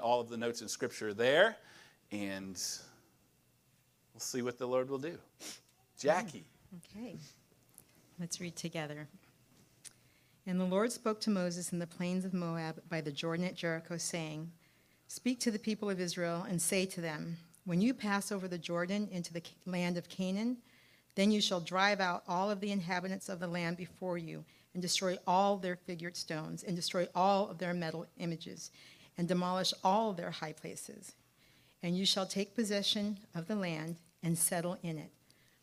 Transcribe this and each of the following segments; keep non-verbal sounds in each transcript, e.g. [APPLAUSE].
all of the notes in Scripture there, and we'll see what the Lord will do. Jackie. Okay. Let's read together. And the Lord spoke to Moses in the plains of Moab by the Jordan at Jericho, saying, Speak to the people of Israel and say to them, When you pass over the Jordan into the land of Canaan, then you shall drive out all of the inhabitants of the land before you, and destroy all their figured stones, and destroy all of their metal images, and demolish all their high places. And you shall take possession of the land and settle in it.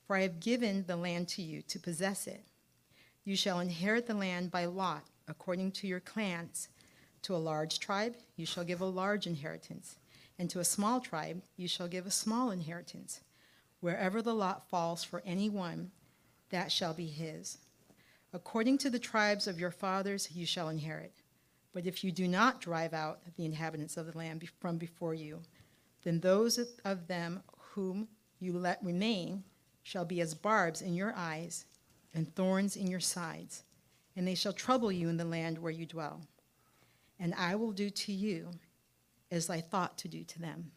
For I have given the land to you to possess it. You shall inherit the land by lot, according to your clans. To a large tribe, you shall give a large inheritance, and to a small tribe, you shall give a small inheritance. Wherever the lot falls for any one, that shall be his. According to the tribes of your fathers, you shall inherit. But if you do not drive out the inhabitants of the land from before you, then those of them whom you let remain shall be as barbs in your eyes and thorns in your sides, and they shall trouble you in the land where you dwell. And I will do to you as I thought to do to them.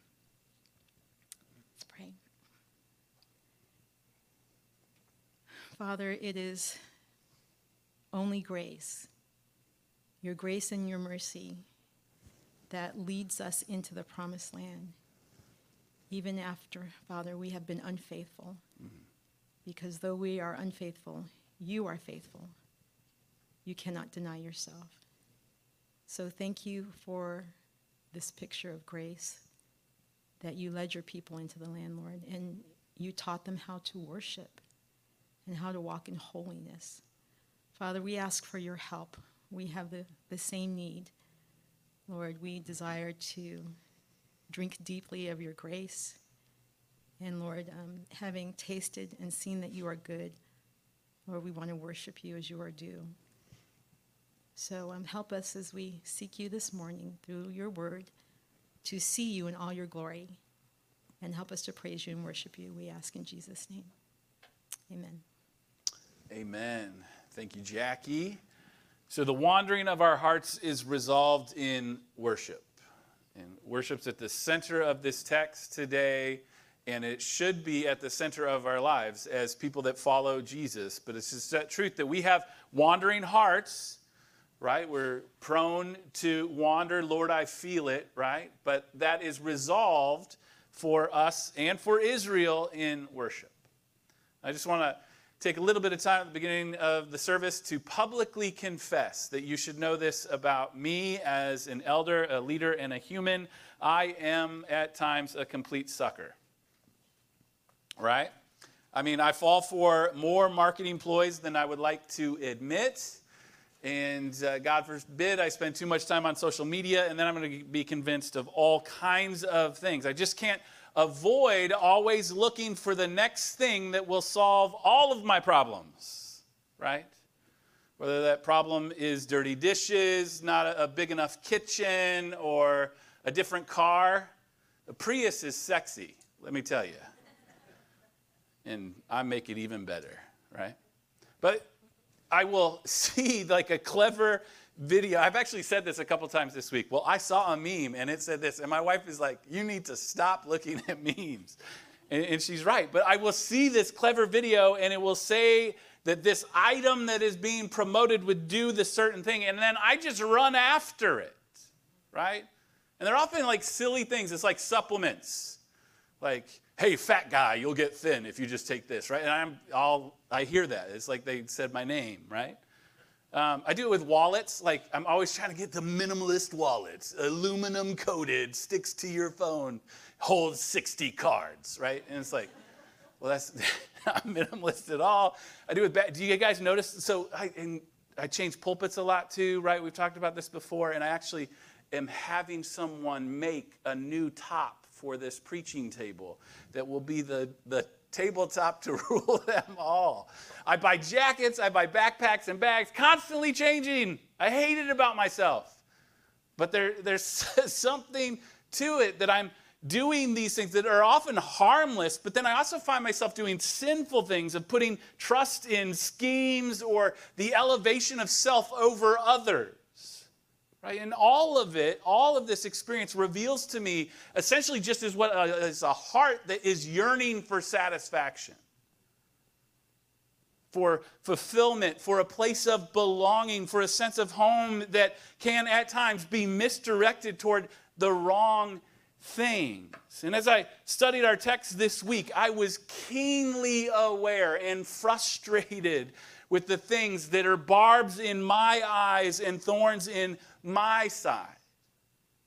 Let's pray. Father, it is only grace, your grace and your mercy, that leads us into the promised land, even after, Father, we have been unfaithful. Mm-hmm. Because though we are unfaithful, you are faithful. You cannot deny yourself. So thank you for this picture of grace that you led your people into the land, Lord, and you taught them how to worship and how to walk in holiness. Father, we ask for your help. We have the, the same need. Lord, we desire to drink deeply of your grace. And Lord, um, having tasted and seen that you are good, Lord, we want to worship you as you are due. So um, help us as we seek you this morning through your word to see you in all your glory. And help us to praise you and worship you, we ask in Jesus' name. Amen. Amen. Thank you, Jackie. So, the wandering of our hearts is resolved in worship. And worship's at the center of this text today, and it should be at the center of our lives as people that follow Jesus. But it's just that truth that we have wandering hearts, right? We're prone to wander. Lord, I feel it, right? But that is resolved for us and for Israel in worship. I just want to take a little bit of time at the beginning of the service to publicly confess that you should know this about me as an elder, a leader, and a human. I am at times a complete sucker. Right? I mean, I fall for more marketing ploys than I would like to admit. And uh, God forbid I spend too much time on social media, and then I'm going to be convinced of all kinds of things. I just can't avoid always looking for the next thing that will solve all of my problems, right? Whether that problem is dirty dishes, not a, big enough kitchen, or a different car. A Prius is sexy, let me tell you. And I make it even better, right? But I will [LAUGHS] see like a clever video. I've actually said this a couple times this week. Well, I saw a meme and it said this, and my wife is like, You need to stop looking at [LAUGHS] memes. And, and she's right. But I will see this clever video and it will say that this item that is being promoted would do the certain thing. And then I just run after it, right? And they're often like silly things. It's like supplements. Like, hey, fat guy, you'll get thin if you just take this, right? And I'm all, I hear that. It's like they said my name, right? Um, I do it with wallets. Like, I'm always trying to get the minimalist wallets, aluminum coated, sticks to your phone, holds 60 cards, right? And it's like, well, that's [LAUGHS] not minimalist at all. I do it with, do you guys notice? So I, and I change pulpits a lot too, right? We've talked about this before, and I actually am having someone make a new top for this preaching table that will be the, the tabletop to [LAUGHS] rule them all. I buy jackets, I buy backpacks and bags, constantly changing. I hate it about myself. But there, there's [LAUGHS] something to it that I'm doing these things that are often harmless, but then I also find myself doing sinful things of putting trust in schemes or the elevation of self over others. Right? And all of it, all of this experience reveals to me essentially just as what uh, is a heart that is yearning for satisfaction, for fulfillment, for a place of belonging, for a sense of home that can at times be misdirected toward the wrong things. And as I studied our text this week, I was keenly aware and frustrated with the things that are barbs in my eyes and thorns in my side.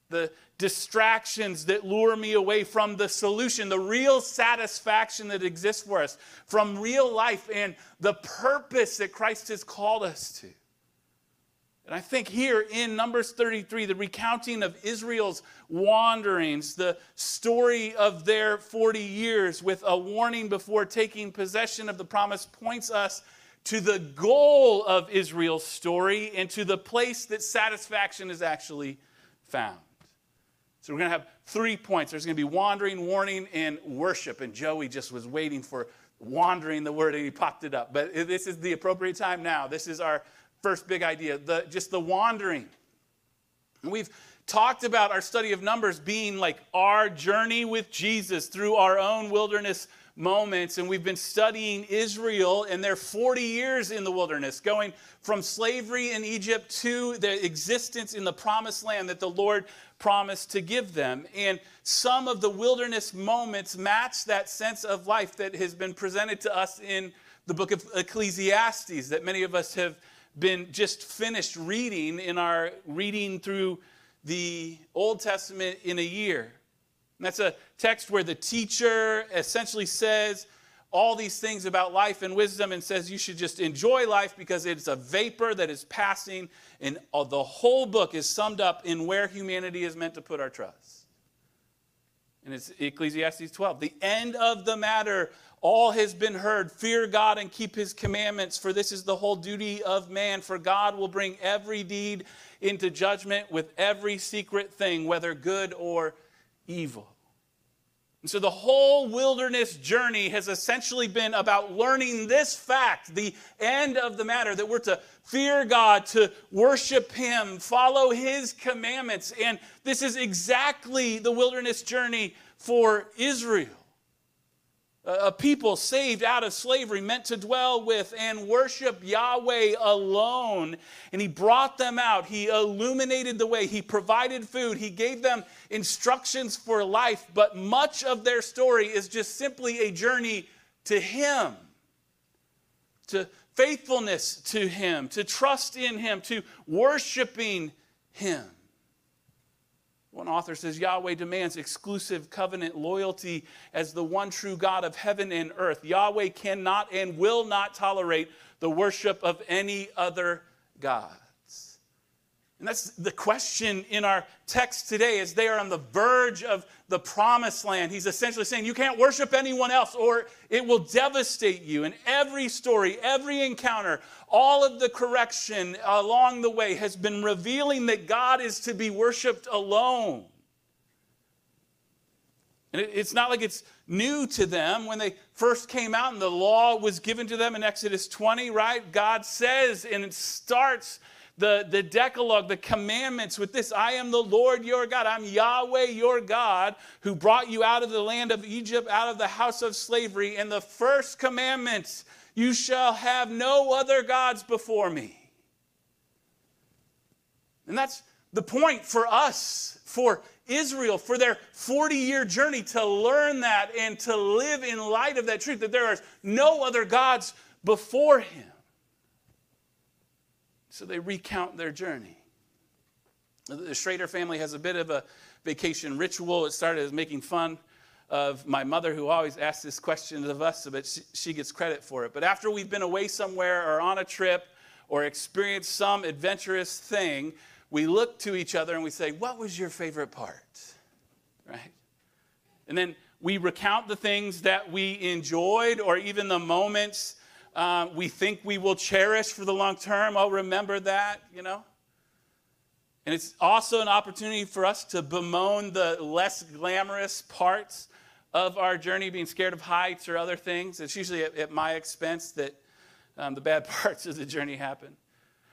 The distractions that lure me away from the solution, the real satisfaction that exists for us, from real life and the purpose that Christ has called us to. And I think here in Numbers 33, the recounting of Israel's wanderings, the story of their 40 years with a warning before taking possession of the promise, points us to the goal of Israel's story and to the place that satisfaction is actually found. So we're going to have three points. There's going to be wandering, warning, and worship. And Joey just was waiting for wandering the word and he popped it up. But this is the appropriate time now. This is our first big idea, the, just the wandering. And we've talked about our study of Numbers being like our journey with Jesus through our own wilderness moments. And we've been studying Israel and their 40 years in the wilderness, going from slavery in Egypt to the existence in the promised land that the Lord promised to give them. And some of the wilderness moments match that sense of life that has been presented to us in the book of Ecclesiastes that many of us have been just finished reading in our reading through the Old Testament in a year. And that's a text where the teacher essentially says all these things about life and wisdom and says you should just enjoy life because it's a vapor that is passing. And uh, the whole book is summed up in where humanity is meant to put our trust. And it's Ecclesiastes 12. The end of the matter all has been heard. Fear God and keep his commandments, for this is the whole duty of man. For God will bring every deed into judgment with every secret thing, whether good or evil. And so the whole wilderness journey has essentially been about learning this fact, the end of the matter, that we're to fear God, to worship Him, follow His commandments. And this is exactly the wilderness journey for Israel a people saved out of slavery, meant to dwell with and worship Yahweh alone. And he brought them out. He illuminated the way. He provided food. He gave them instructions for life. But much of their story is just simply a journey to him, to faithfulness to him, to trust in him, to worshiping him. One author says Yahweh demands exclusive covenant loyalty as the one true God of heaven and earth. Yahweh cannot and will not tolerate the worship of any other God. And that's the question in our text today as they are on the verge of the promised land. He's essentially saying, You can't worship anyone else or it will devastate you. And every story, every encounter, all of the correction along the way has been revealing that God is to be worshiped alone. And it's not like it's new to them when they first came out and the law was given to them in Exodus 20, right? God says, and it starts the, the Decalogue, the commandments with this I am the Lord your God. I'm Yahweh your God who brought you out of the land of Egypt, out of the house of slavery. And the first commandment you shall have no other gods before me. And that's the point for us, for Israel, for their 40 year journey to learn that and to live in light of that truth that there are no other gods before him. So they recount their journey. The Shradar family has a bit of a vacation ritual. It started as making fun of my mother, who always asks this question of us, but she, she gets credit for it. But after we've been away somewhere or on a trip or experienced some adventurous thing, we look to each other and we say, What was your favorite part? Right? And then we recount the things that we enjoyed or even the moments uh, we think we will cherish for the long term. I'll remember that, you know. And it's also an opportunity for us to bemoan the less glamorous parts of our journey, being scared of heights or other things. It's usually at, at my expense that um, the bad [LAUGHS] parts of the journey happen.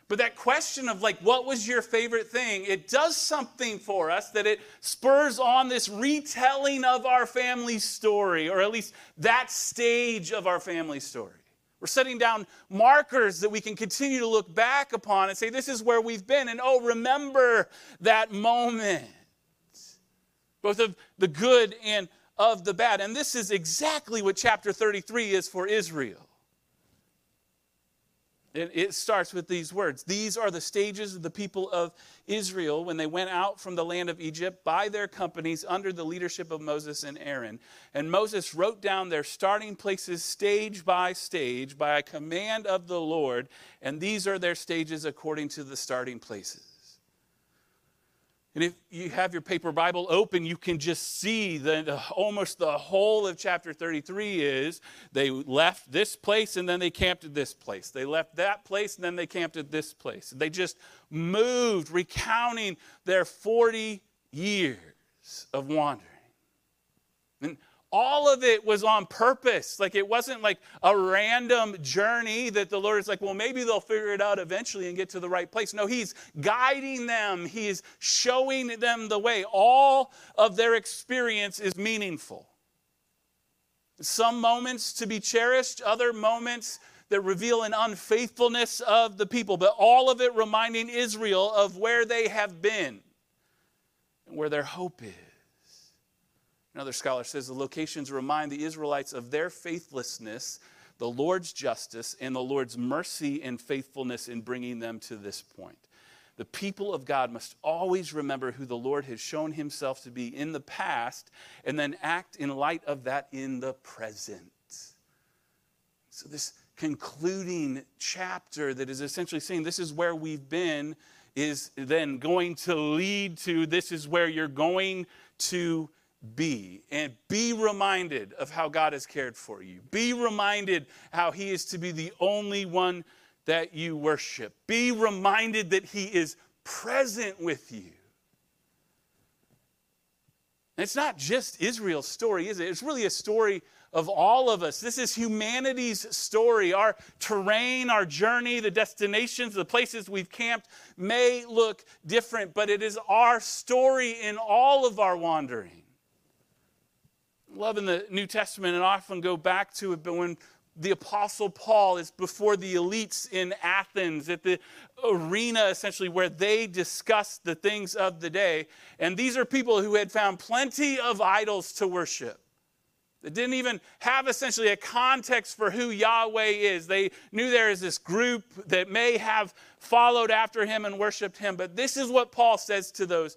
But that question of like, what was your favorite thing? It does something for us that it spurs on this retelling of our family story, or at least that stage of our family story. We're setting down markers that we can continue to look back upon and say, this is where we've been. And oh, remember that moment, both of the good and of the bad. And this is exactly what chapter 33 is for Israel. It, it, starts with these words These are the stages of the people of Israel when they went out from the land of Egypt by their companies under the leadership of Moses and Aaron. And Moses wrote down their starting places stage by stage by a command of the Lord. And these are their stages according to the starting places. And if you have your paper Bible open, you can just see that almost the whole of chapter 33 is they left this place and then they camped at this place. They left that place and then they camped at this place. They just moved, recounting their 40 years of wandering. And all of it was on purpose. Like it wasn't like a random journey that the Lord is like, well, maybe they'll figure it out eventually and get to the right place. No, He's guiding them, He's showing them the way. All of their experience is meaningful. Some moments to be cherished, other moments that reveal an unfaithfulness of the people, but all of it reminding Israel of where they have been and where their hope is. Another scholar says the locations remind the Israelites of their faithlessness, the Lord's justice, and the Lord's mercy and faithfulness in bringing them to this point. The people of God must always remember who the Lord has shown himself to be in the past and then act in light of that in the present. So, this concluding chapter that is essentially saying this is where we've been is then going to lead to this is where you're going to be and be reminded of how God has cared for you. Be reminded how He is to be the only one that you worship. Be reminded that He is present with you. And it's not just Israel's story, is it? It's really a story of all of us. This is humanity's story. Our terrain, our journey, the destinations, the places we've camped may look different, but it is our story in all of our wandering love in the New Testament and often go back to it, but when the Apostle Paul is before the elites in Athens at the arena, essentially, where they discuss the things of the day. And these are people who had found plenty of idols to worship. They didn't even have essentially a context for who Yahweh is. They knew there is this group that may have followed after him and worshiped him. But this is what Paul says to those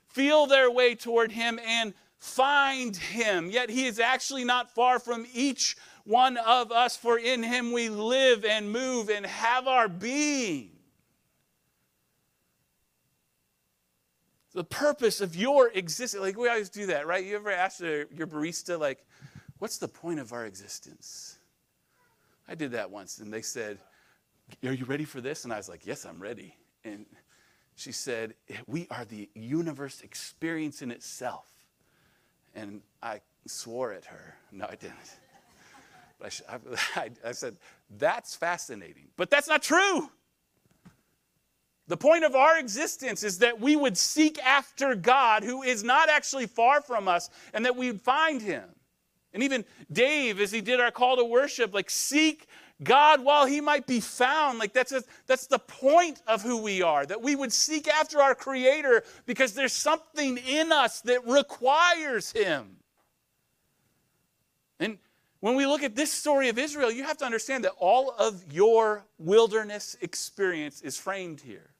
feel their way toward him and find him. Yet he is actually not far from each one of us, for in him we live and move and have our being. The purpose of your existence, like we always do that, right? You ever ask your barista, like, what's the point of our existence? I did that once, and they said, Are you ready for this? And I was like, Yes, I'm ready. And she said, We are the universe experience in itself. And I swore at her. No, I didn't. But I, [LAUGHS] I, I said, That's fascinating. But that's not true. The point of our existence is that we would seek after God, who is not actually far from us, and that we'd find him. And even Dave, as he did our call to worship, like seek God while he might be found. Like that's, a, that's the point of who we are, that we would seek after our Creator because there's something in us that requires him. And when we look at this story of Israel, you have to understand that all of your wilderness experience is framed here.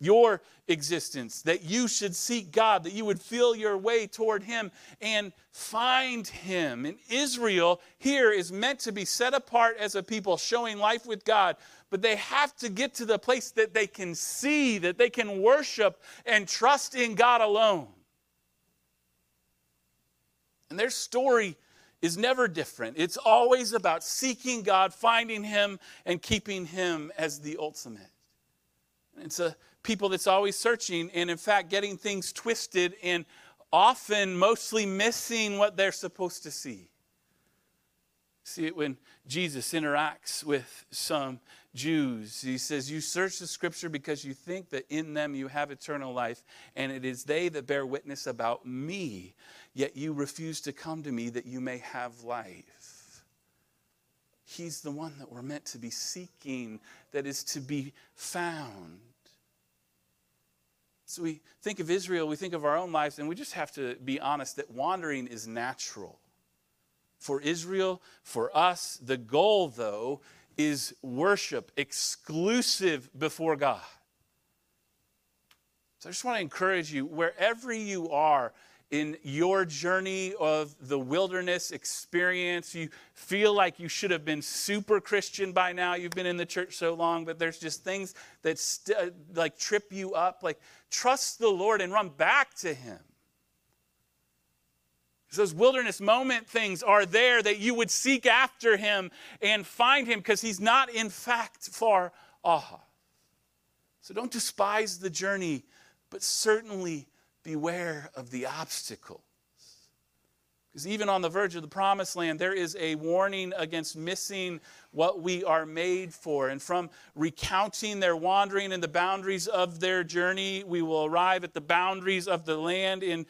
Your existence, that you should seek God, that you would feel your way toward Him and find Him. And Israel here is meant to be set apart as a people showing life with God, but they have to get to the place that they can see, that they can worship and trust in God alone. And their story is never different. It's always about seeking God, finding Him, and keeping Him as the ultimate. It's a people that's always searching and, in fact, getting things twisted and often mostly missing what they're supposed to see. See it when Jesus interacts with some Jews. He says, You search the scripture because you think that in them you have eternal life, and it is they that bear witness about me, yet you refuse to come to me that you may have life. He's the one that we're meant to be seeking, that is to be found. So we think of Israel, we think of our own lives, and we just have to be honest that wandering is natural. For Israel, for us, the goal, though, is worship exclusive before God. So I just want to encourage you, wherever you are in your journey of the wilderness experience, you feel like you should have been super Christian by now. You've been in the church so long, but there's just things that st- uh, like trip you up. Like, trust the Lord and run back to Him. Those wilderness moment things are there that you would seek after him and find him because he's not, in fact, far off. So don't despise the journey, but certainly beware of the obstacles. Because even on the verge of the promised land, there is a warning against missing what we are made for. And from recounting their wandering and the boundaries of their journey, we will arrive at the boundaries of the land in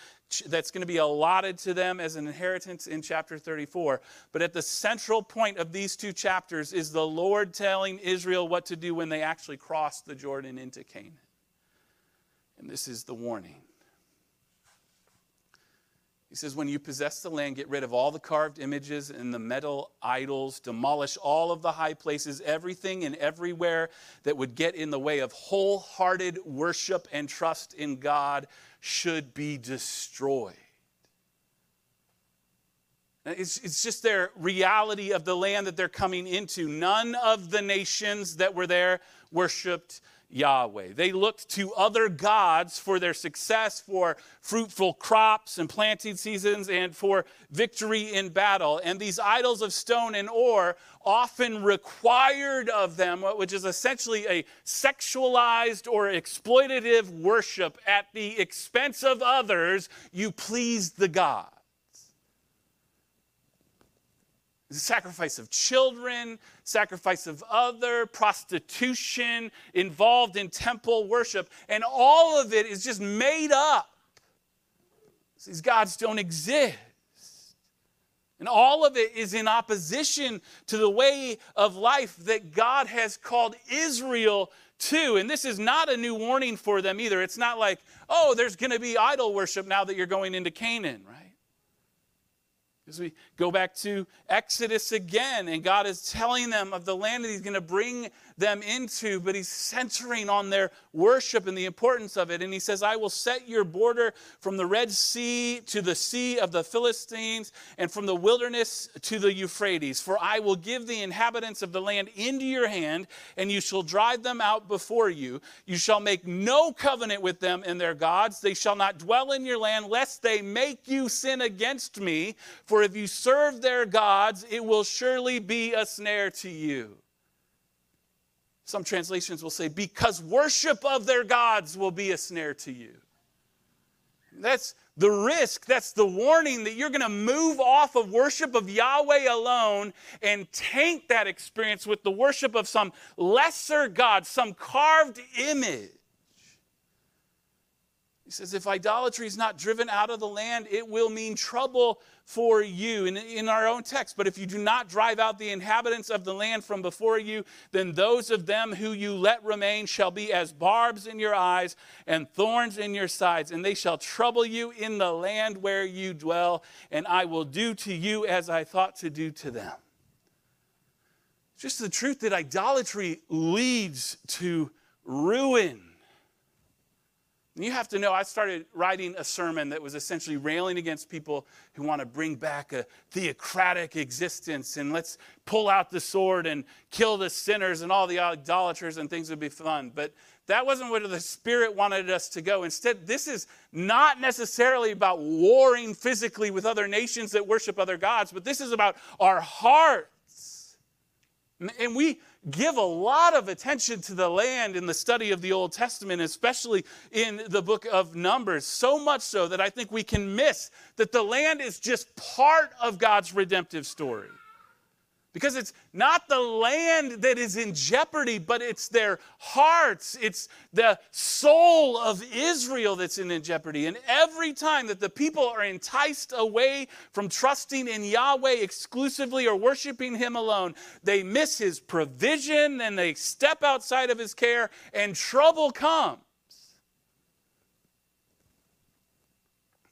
that's going to be allotted to them as an inheritance in chapter 34. But at the central point of these two chapters is the Lord telling Israel what to do when they actually cross the Jordan into Canaan. And this is the warning. He says, When you possess the land, get rid of all the carved images and the metal idols, demolish all of the high places, everything and everywhere that would get in the way of wholehearted worship and trust in God should be destroyed. It's, it's just their reality of the land that they're coming into. None of the nations that were there worshiped Yahweh. They looked to other gods for their success, for fruitful crops and planting seasons, and for victory in battle. And these idols of stone and ore often required of them, which is essentially a sexualized or exploitative worship at the expense of others, you please the God sacrifice of children, sacrifice of other, prostitution, involved in temple worship, and all of it is just made up. These gods don't exist. And all of it is in opposition to the way of life that God has called Israel to. And this is not a new warning for them either. It's not like, oh, there's going to be idol worship now that you're going into Canaan, right? As we go back to Exodus again, and God is telling them of the land that He's going to bring them into, but He's centering on their worship and the importance of it. And He says, I will set your border from the Red Sea to the Sea of the Philistines, and from the wilderness to the Euphrates. For I will give the inhabitants of the land into your hand, and you shall drive them out before you. You shall make no covenant with them and their gods. They shall not dwell in your land, lest they make you sin against me. For if you serve their gods, it will surely be a snare to you. Some translations will say, because worship of their gods will be a snare to you. That's the risk, that's the warning that you're going to move off of worship of Yahweh alone and taint that experience with the worship of some lesser God, some carved image. He says, if idolatry is not driven out of the land, it will mean trouble for you. In, in our own text, but if you do not drive out the inhabitants of the land from before you, then those of them who you let remain shall be as barbs in your eyes and thorns in your sides, and they shall trouble you in the land where you dwell, and I will do to you as I thought to do to them. Just the truth that idolatry leads to ruin And you have to know, I started writing a sermon that was essentially railing against people who want to bring back a theocratic existence and let's pull out the sword and kill the sinners and all the idolaters and things would be fun. But that wasn't where the Spirit wanted us to go. Instead, this is not necessarily about warring physically with other nations that worship other gods, but this is about our hearts. And we give a lot of attention to the land in the study of the Old Testament, especially in the book of Numbers. So much so that I think we can miss that the land is just part of God's redemptive story. Because it's not the land that is in jeopardy, but it's their hearts. It's the soul of Israel that's in jeopardy. And every time that the people are enticed away from trusting in Yahweh exclusively or worshiping Him alone, they miss His provision and they step outside of His care, and trouble comes.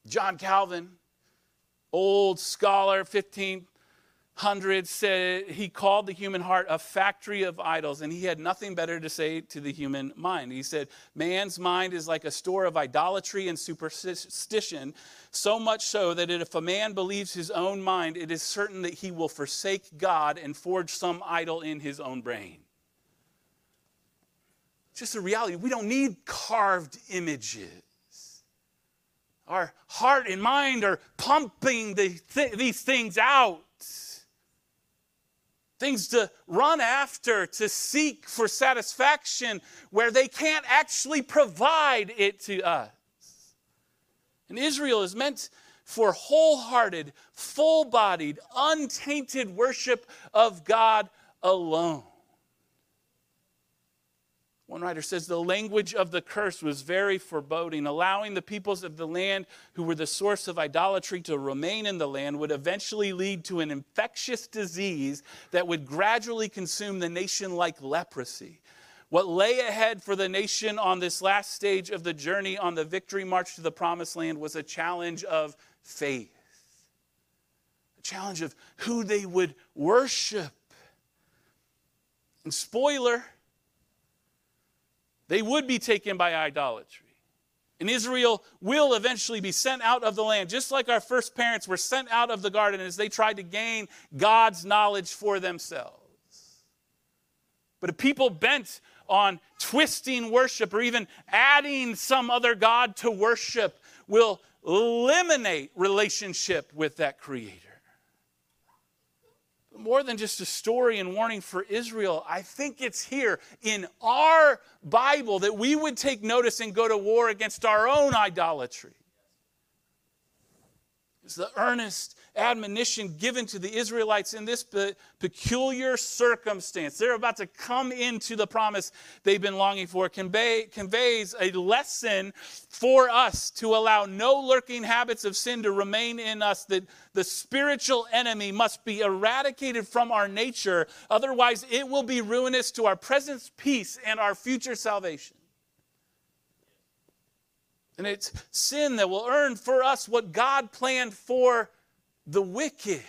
John Calvin, old scholar, 15th hundreds said he called the human heart a factory of idols, and he had nothing better to say to the human mind. He said, Man's mind is like a store of idolatry and superstition, so much so that if a man believes his own mind, it is certain that he will forsake God and forge some idol in his own brain. Just a reality. We don't need carved images. Our heart and mind are pumping the th- these things out things to run after, to seek for satisfaction where they can't actually provide it to us. And Israel is meant for wholehearted, full bodied, untainted worship of God alone. One writer says the language of the curse was very foreboding. Allowing the peoples of the land who were the source of idolatry to remain in the land would eventually lead to an infectious disease that would gradually consume the nation like leprosy. What lay ahead for the nation on this last stage of the journey on the victory march to the promised land was a challenge of faith, a challenge of who they would worship. And spoiler, they would be taken by idolatry. And Israel will eventually be sent out of the land, just like our first parents were sent out of the garden as they tried to gain God's knowledge for themselves. But a people bent on twisting worship or even adding some other God to worship will eliminate relationship with that Creator more than just a story and warning for Israel. I think it's here in our Bible that we would take notice and go to war against our own idolatry. The earnest admonition given to the Israelites in this pe- peculiar circumstance. They're about to come into the promise they've been longing for. Convey, conveys a lesson for us to allow no lurking habits of sin to remain in us, that the spiritual enemy must be eradicated from our nature. Otherwise, it will be ruinous to our present peace and our future salvation. And it's sin that will earn for us what God planned for the wicked.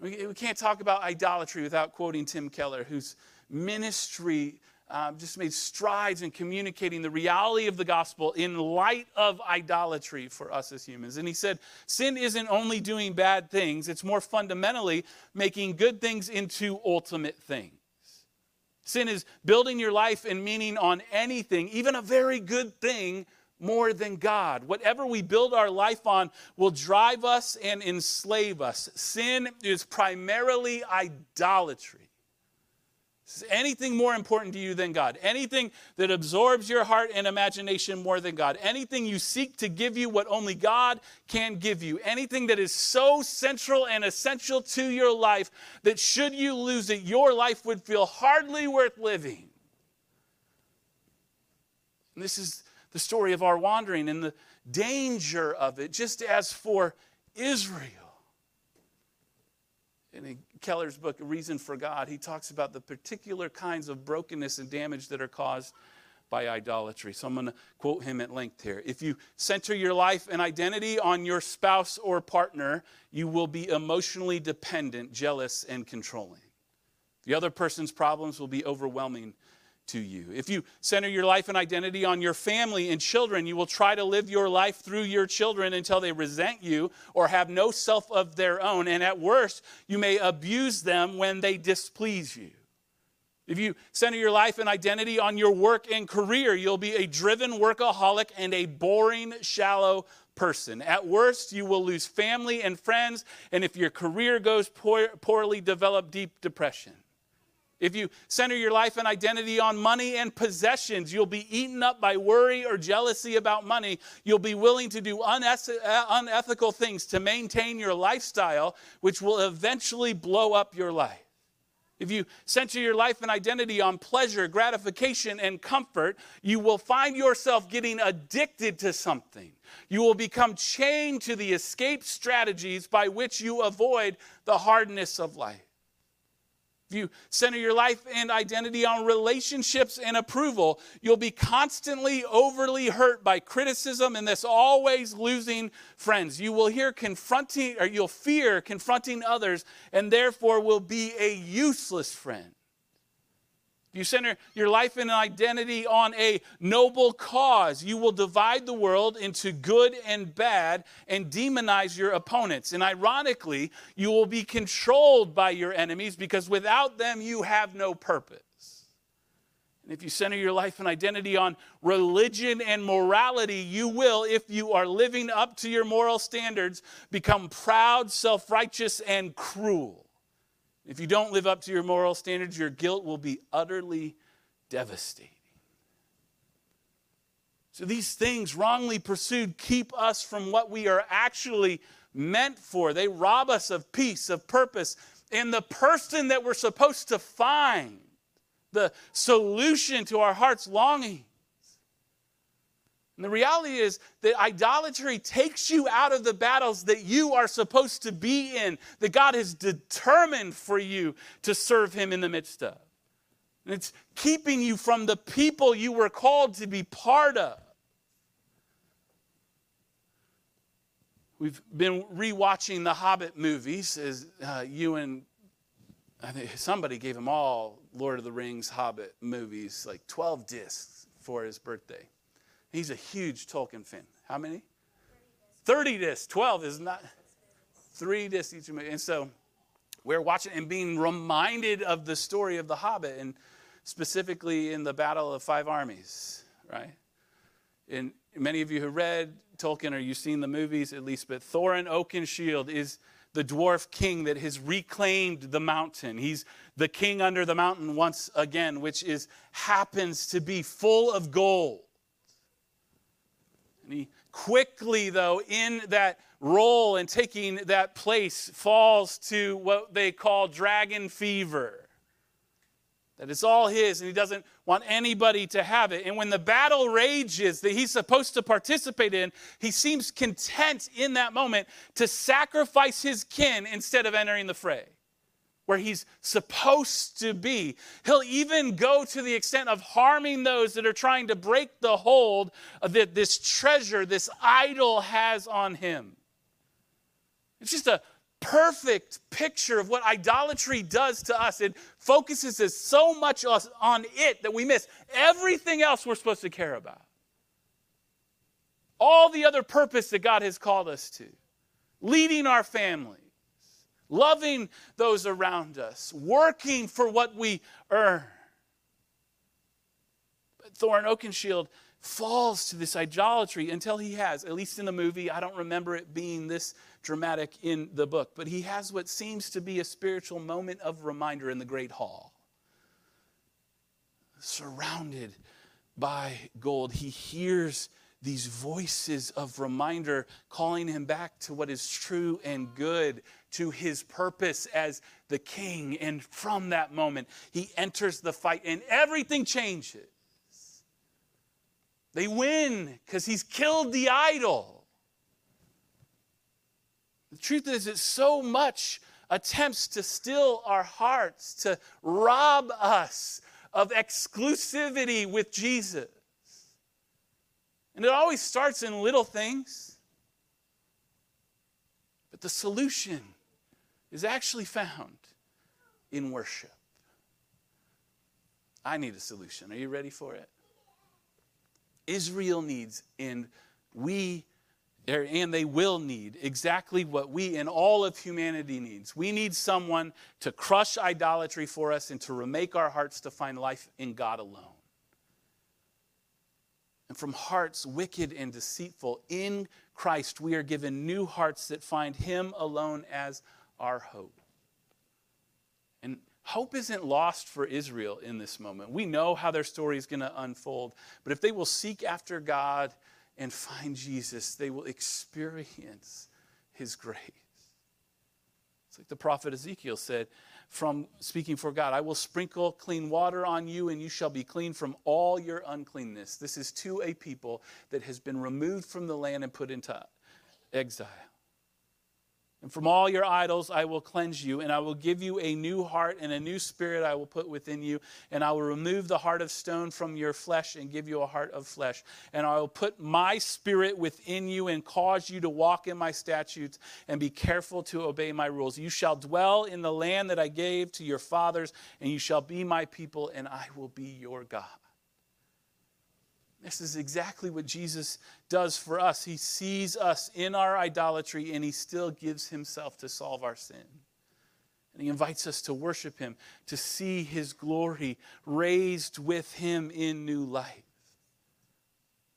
We, can't talk about idolatry without quoting Tim Keller, whose ministry um, just made strides in communicating the reality of the gospel in light of idolatry for us as humans. And he said, Sin isn't only doing bad things, it's more fundamentally making good things into ultimate things. Sin is building your life and meaning on anything, even a very good thing, more than God. Whatever we build our life on will drive us and enslave us. Sin is primarily idolatry. Is anything more important to you than God? Anything that absorbs your heart and imagination more than God? Anything you seek to give you what only God can give you? Anything that is so central and essential to your life that should you lose it, your life would feel hardly worth living? And this is the story of our wandering and the danger of it, just as for Israel. In Keller's book, Reason for God, he talks about the particular kinds of brokenness and damage that are caused by idolatry. So I'm going to quote him at length here. If you center your life and identity on your spouse or partner, you will be emotionally dependent, jealous, and controlling. The other person's problems will be overwhelming to you. If you center your life and identity on your family and children, you will try to live your life through your children until they resent you or have no self of their own. And at worst, you may abuse them when they displease you. If you center your life and identity on your work and career, you'll be a driven workaholic and a boring, shallow person. At worst, you will lose family and friends, and if your career goes poor, poorly, develop deep depression. If you center your life and identity on money and possessions, you'll be eaten up by worry or jealousy about money. You'll be willing to do uh, unethical things to maintain your lifestyle, which will eventually blow up your life. If you center your life and identity on pleasure, gratification, and comfort, you will find yourself getting addicted to something. You will become chained to the escape strategies by which you avoid the hardness of life. You center your life and identity on relationships and approval, you'll be constantly overly hurt by criticism and this always losing friends. You will hear confronting or you'll fear confronting others and therefore will be a useless friend. If you center your life and identity on a noble cause. You will divide the world into good and bad and demonize your opponents. And ironically, you will be controlled by your enemies because without them, you have no purpose. And if you center your life and identity on religion and morality, you will, if you are living up to your moral standards, become proud, self righteous, and cruel. If you don't live up to your moral standards, your guilt will be utterly devastating. So, these things, wrongly pursued, keep us from what we are actually meant for. They rob us of peace, of purpose, and the person that we're supposed to find, the solution to our heart's longing. And the reality is that idolatry takes you out of the battles that you are supposed to be in, that God has determined for you to serve Him in the midst of. And it's keeping you from the people you were called to be part of. We've been rewatching the Hobbit movies as uh, you and I think somebody gave him all Lord of the Rings Hobbit movies, like 12 discs for his birthday. He's a huge Tolkien fan. How many? 30 discs. 12 is not. Three discs each. And so we're watching and being reminded of the story of the Hobbit, and specifically in the Battle of Five Armies, right? And many of you who read Tolkien or you've seen the movies at least, but Thorin Oakenshield is the dwarf king that has reclaimed the mountain. He's the king under the mountain once again, which is happens to be full of gold. And he quickly, though, in that role and taking that place, falls to what they call dragon fever. That it's all his, and he doesn't want anybody to have it. And when the battle rages that he's supposed to participate in, he seems content in that moment to sacrifice his kin instead of entering the fray where he's supposed to be. He'll even go to the extent of harming those that are trying to break the hold that this treasure, this idol has on him. It's just a perfect picture of what idolatry does to us. It focuses us so much on it that we miss everything else we're supposed to care about. All the other purpose that God has called us to, leading our family loving those around us, working for what we earn. But Thorin Oakenshield falls to this idolatry until he has, at least in the movie, I don't remember it being this dramatic in the book, but he has what seems to be a spiritual moment of reminder in the Great Hall. Surrounded by gold, he hears these voices of reminder calling him back to what is true and good, to his purpose as the king. And from that moment, he enters the fight and everything changes. They win because he's killed the idol. The truth is, it so much attempts to still our hearts, to rob us of exclusivity with Jesus. And it always starts in little things. But the solution is actually found in worship. I need a solution. Are you ready for it? Israel needs, and we, er, and they will need exactly what we and all of humanity needs. We need someone to crush idolatry for us and to remake our hearts to find life in God alone. And from hearts wicked and deceitful, in Christ we are given new hearts that find Him alone as our hope. And hope isn't lost for Israel in this moment. We know how their story is going to unfold. But if they will seek after God and find Jesus, they will experience His grace. It's like the prophet Ezekiel said, from speaking for God, I will sprinkle clean water on you, and you shall be clean from all your uncleanness. This is to a people that has been removed from the land and put into exile. And from all your idols I will cleanse you, and I will give you a new heart, and a new spirit I will put within you. And I will remove the heart of stone from your flesh and give you a heart of flesh. And I will put my spirit within you and cause you to walk in my statutes and be careful to obey my rules. You shall dwell in the land that I gave to your fathers, and you shall be my people, and I will be your God. This is exactly what Jesus does for us. He sees us in our idolatry and he still gives himself to solve our sin. And he invites us to worship him, to see his glory raised with him in new life.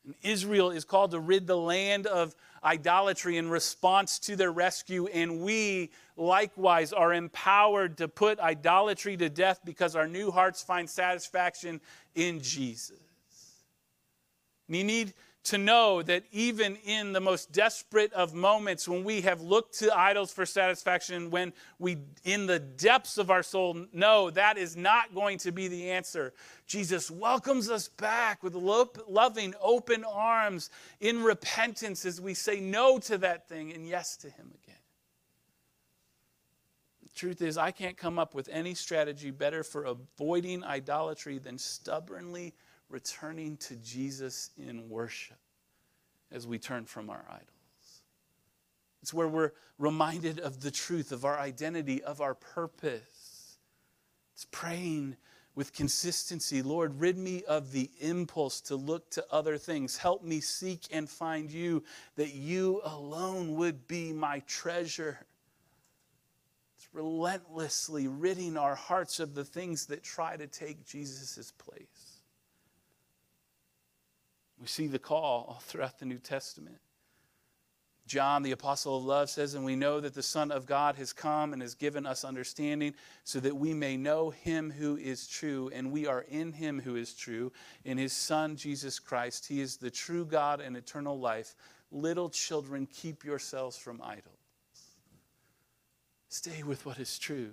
And Israel is called to rid the land of idolatry in response to their rescue, and we likewise are empowered to put idolatry to death because our new hearts find satisfaction in Jesus. You need to know that even in the most desperate of moments, when we have looked to idols for satisfaction, when we, in the depths of our soul, know that is not going to be the answer, Jesus welcomes us back with loving, open arms in repentance as we say no to that thing and yes to Him again. The truth is, I can't come up with any strategy better for avoiding idolatry than stubbornly returning to Jesus in worship as we turn from our idols. It's where we're reminded of the truth, of our identity, of our purpose. It's praying with consistency Lord, rid me of the impulse to look to other things. Help me seek and find you, that you alone would be my treasure. It's relentlessly ridding our hearts of the things that try to take Jesus' place. We see the call all throughout the New Testament. John, the apostle of love, says, And we know that the Son of God has come and has given us understanding so that we may know him who is true, and we are in him who is true, in his Son, Jesus Christ. He is the true God and eternal life. Little children, keep yourselves from idols. Stay with what is true.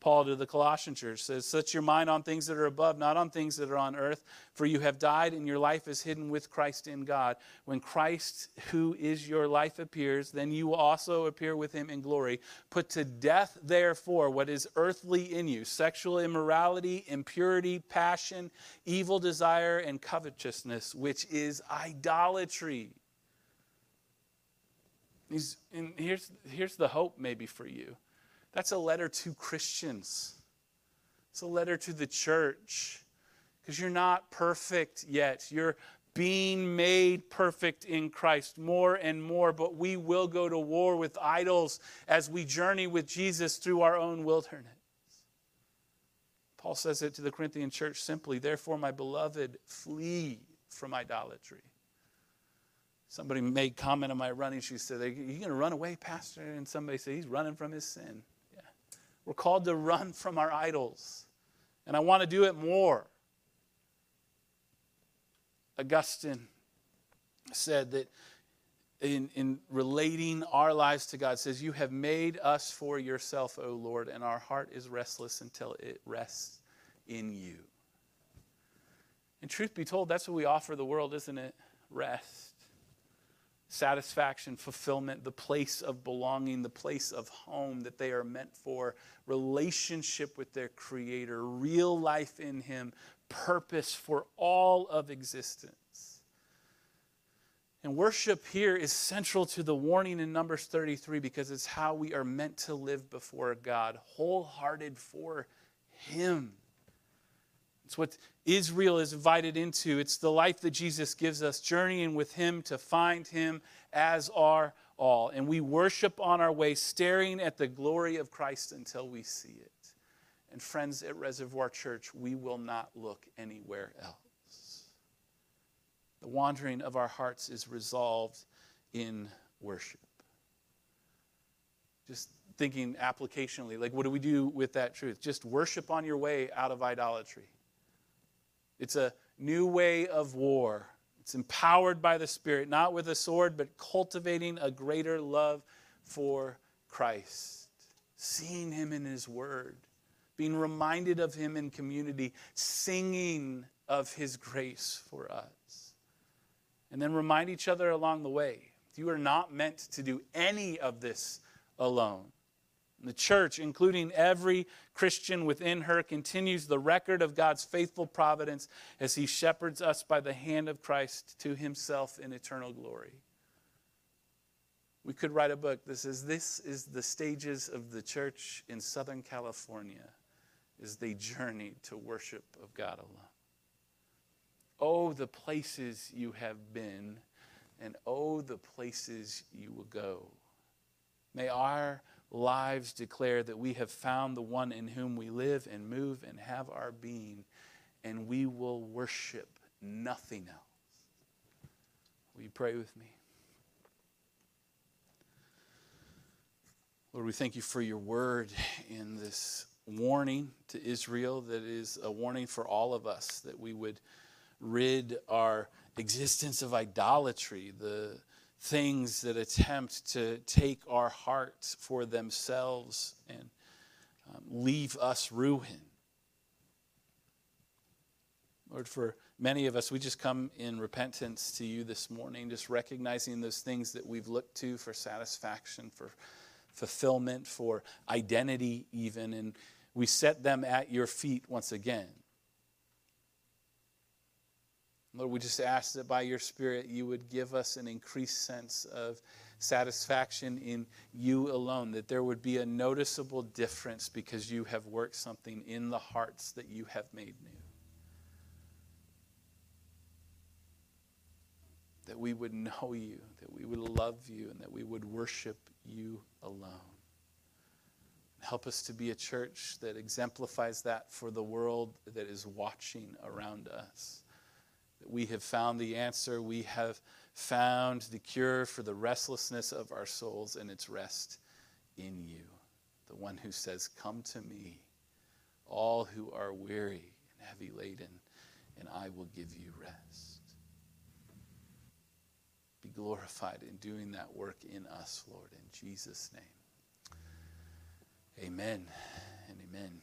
Paul to the Colossian church says, Set your mind on things that are above, not on things that are on earth, for you have died and your life is hidden with Christ in God. When Christ, who is your life, appears, then you will also appear with him in glory. Put to death, therefore, what is earthly in you sexual immorality, impurity, passion, evil desire, and covetousness, which is idolatry. He's, and here's, here's the hope, maybe, for you that's a letter to Christians. It's a letter to the church because you're not perfect yet. You're being made perfect in Christ more and more, but we will go to war with idols as we journey with Jesus through our own wilderness. Paul says it to the Corinthian church simply, therefore, my beloved, flee from idolatry. Somebody made comment on my running. She said, Are you going to run away, Pastor? And somebody said, He's running from his sin. We're called to run from our idols. And I want to do it more. Augustine said that in, in relating our lives to God, says, You have made us for yourself, O Lord, and our heart is restless until it rests in you. And truth be told, that's what we offer the world, isn't it? Rest satisfaction, fulfillment, the place of belonging, the place of home that they are meant for, relationship with their Creator, real life in Him, purpose for all of existence. And worship here is central to the warning in Numbers 33 because it's how we are meant to live before God, wholehearted for Him. It's what Israel is invited into. It's the life that Jesus gives us, journeying with Him to find Him as our all. And we worship on our way, staring at the glory of Christ until we see it. And friends at Reservoir Church, we will not look anywhere else. The wandering of our hearts is resolved in worship. Just thinking applicationally, like what do we do with that truth? Just worship on your way out of idolatry. It's a new way of war. It's empowered by the Spirit, not with a sword, but cultivating a greater love for Christ, seeing Him in His Word, being reminded of Him in community, singing of His grace for us. And then remind each other along the way. You are not meant to do any of this alone. The church, including every Christian within her, continues the record of God's faithful providence as he shepherds us by the hand of Christ to himself in eternal glory. We could write a book that says this is the stages of the church in Southern California as they journey to worship of God alone. Oh, the places you have been, and oh, the places you will go. May our lives declare that we have found the one in whom we live and move and have our being, and we will worship nothing else. Will you pray with me? Lord, we thank you for your word in this warning to Israel that is a warning for all of us that we would rid our existence of idolatry, the things that attempt to take our hearts for themselves and um, leave us ruined. Lord, for many of us, we just come in repentance to you this morning, just recognizing those things that we've looked to for satisfaction, for fulfillment, for identity, even, and we set them at your feet once again. Lord, we just ask that by your Spirit you would give us an increased sense of satisfaction in you alone, that there would be a noticeable difference because you have worked something in the hearts that you have made new. That we would know you, that we would love you, and that we would worship you alone. Help us to be a church that exemplifies that for the world that is watching around us we have found the answer. We have found the cure for the restlessness of our souls, and it's rest in you, the one who says, Come to me, all who are weary and heavy laden, and I will give you rest. Be glorified in doing that work in us, Lord, in Jesus' name. Amen and amen.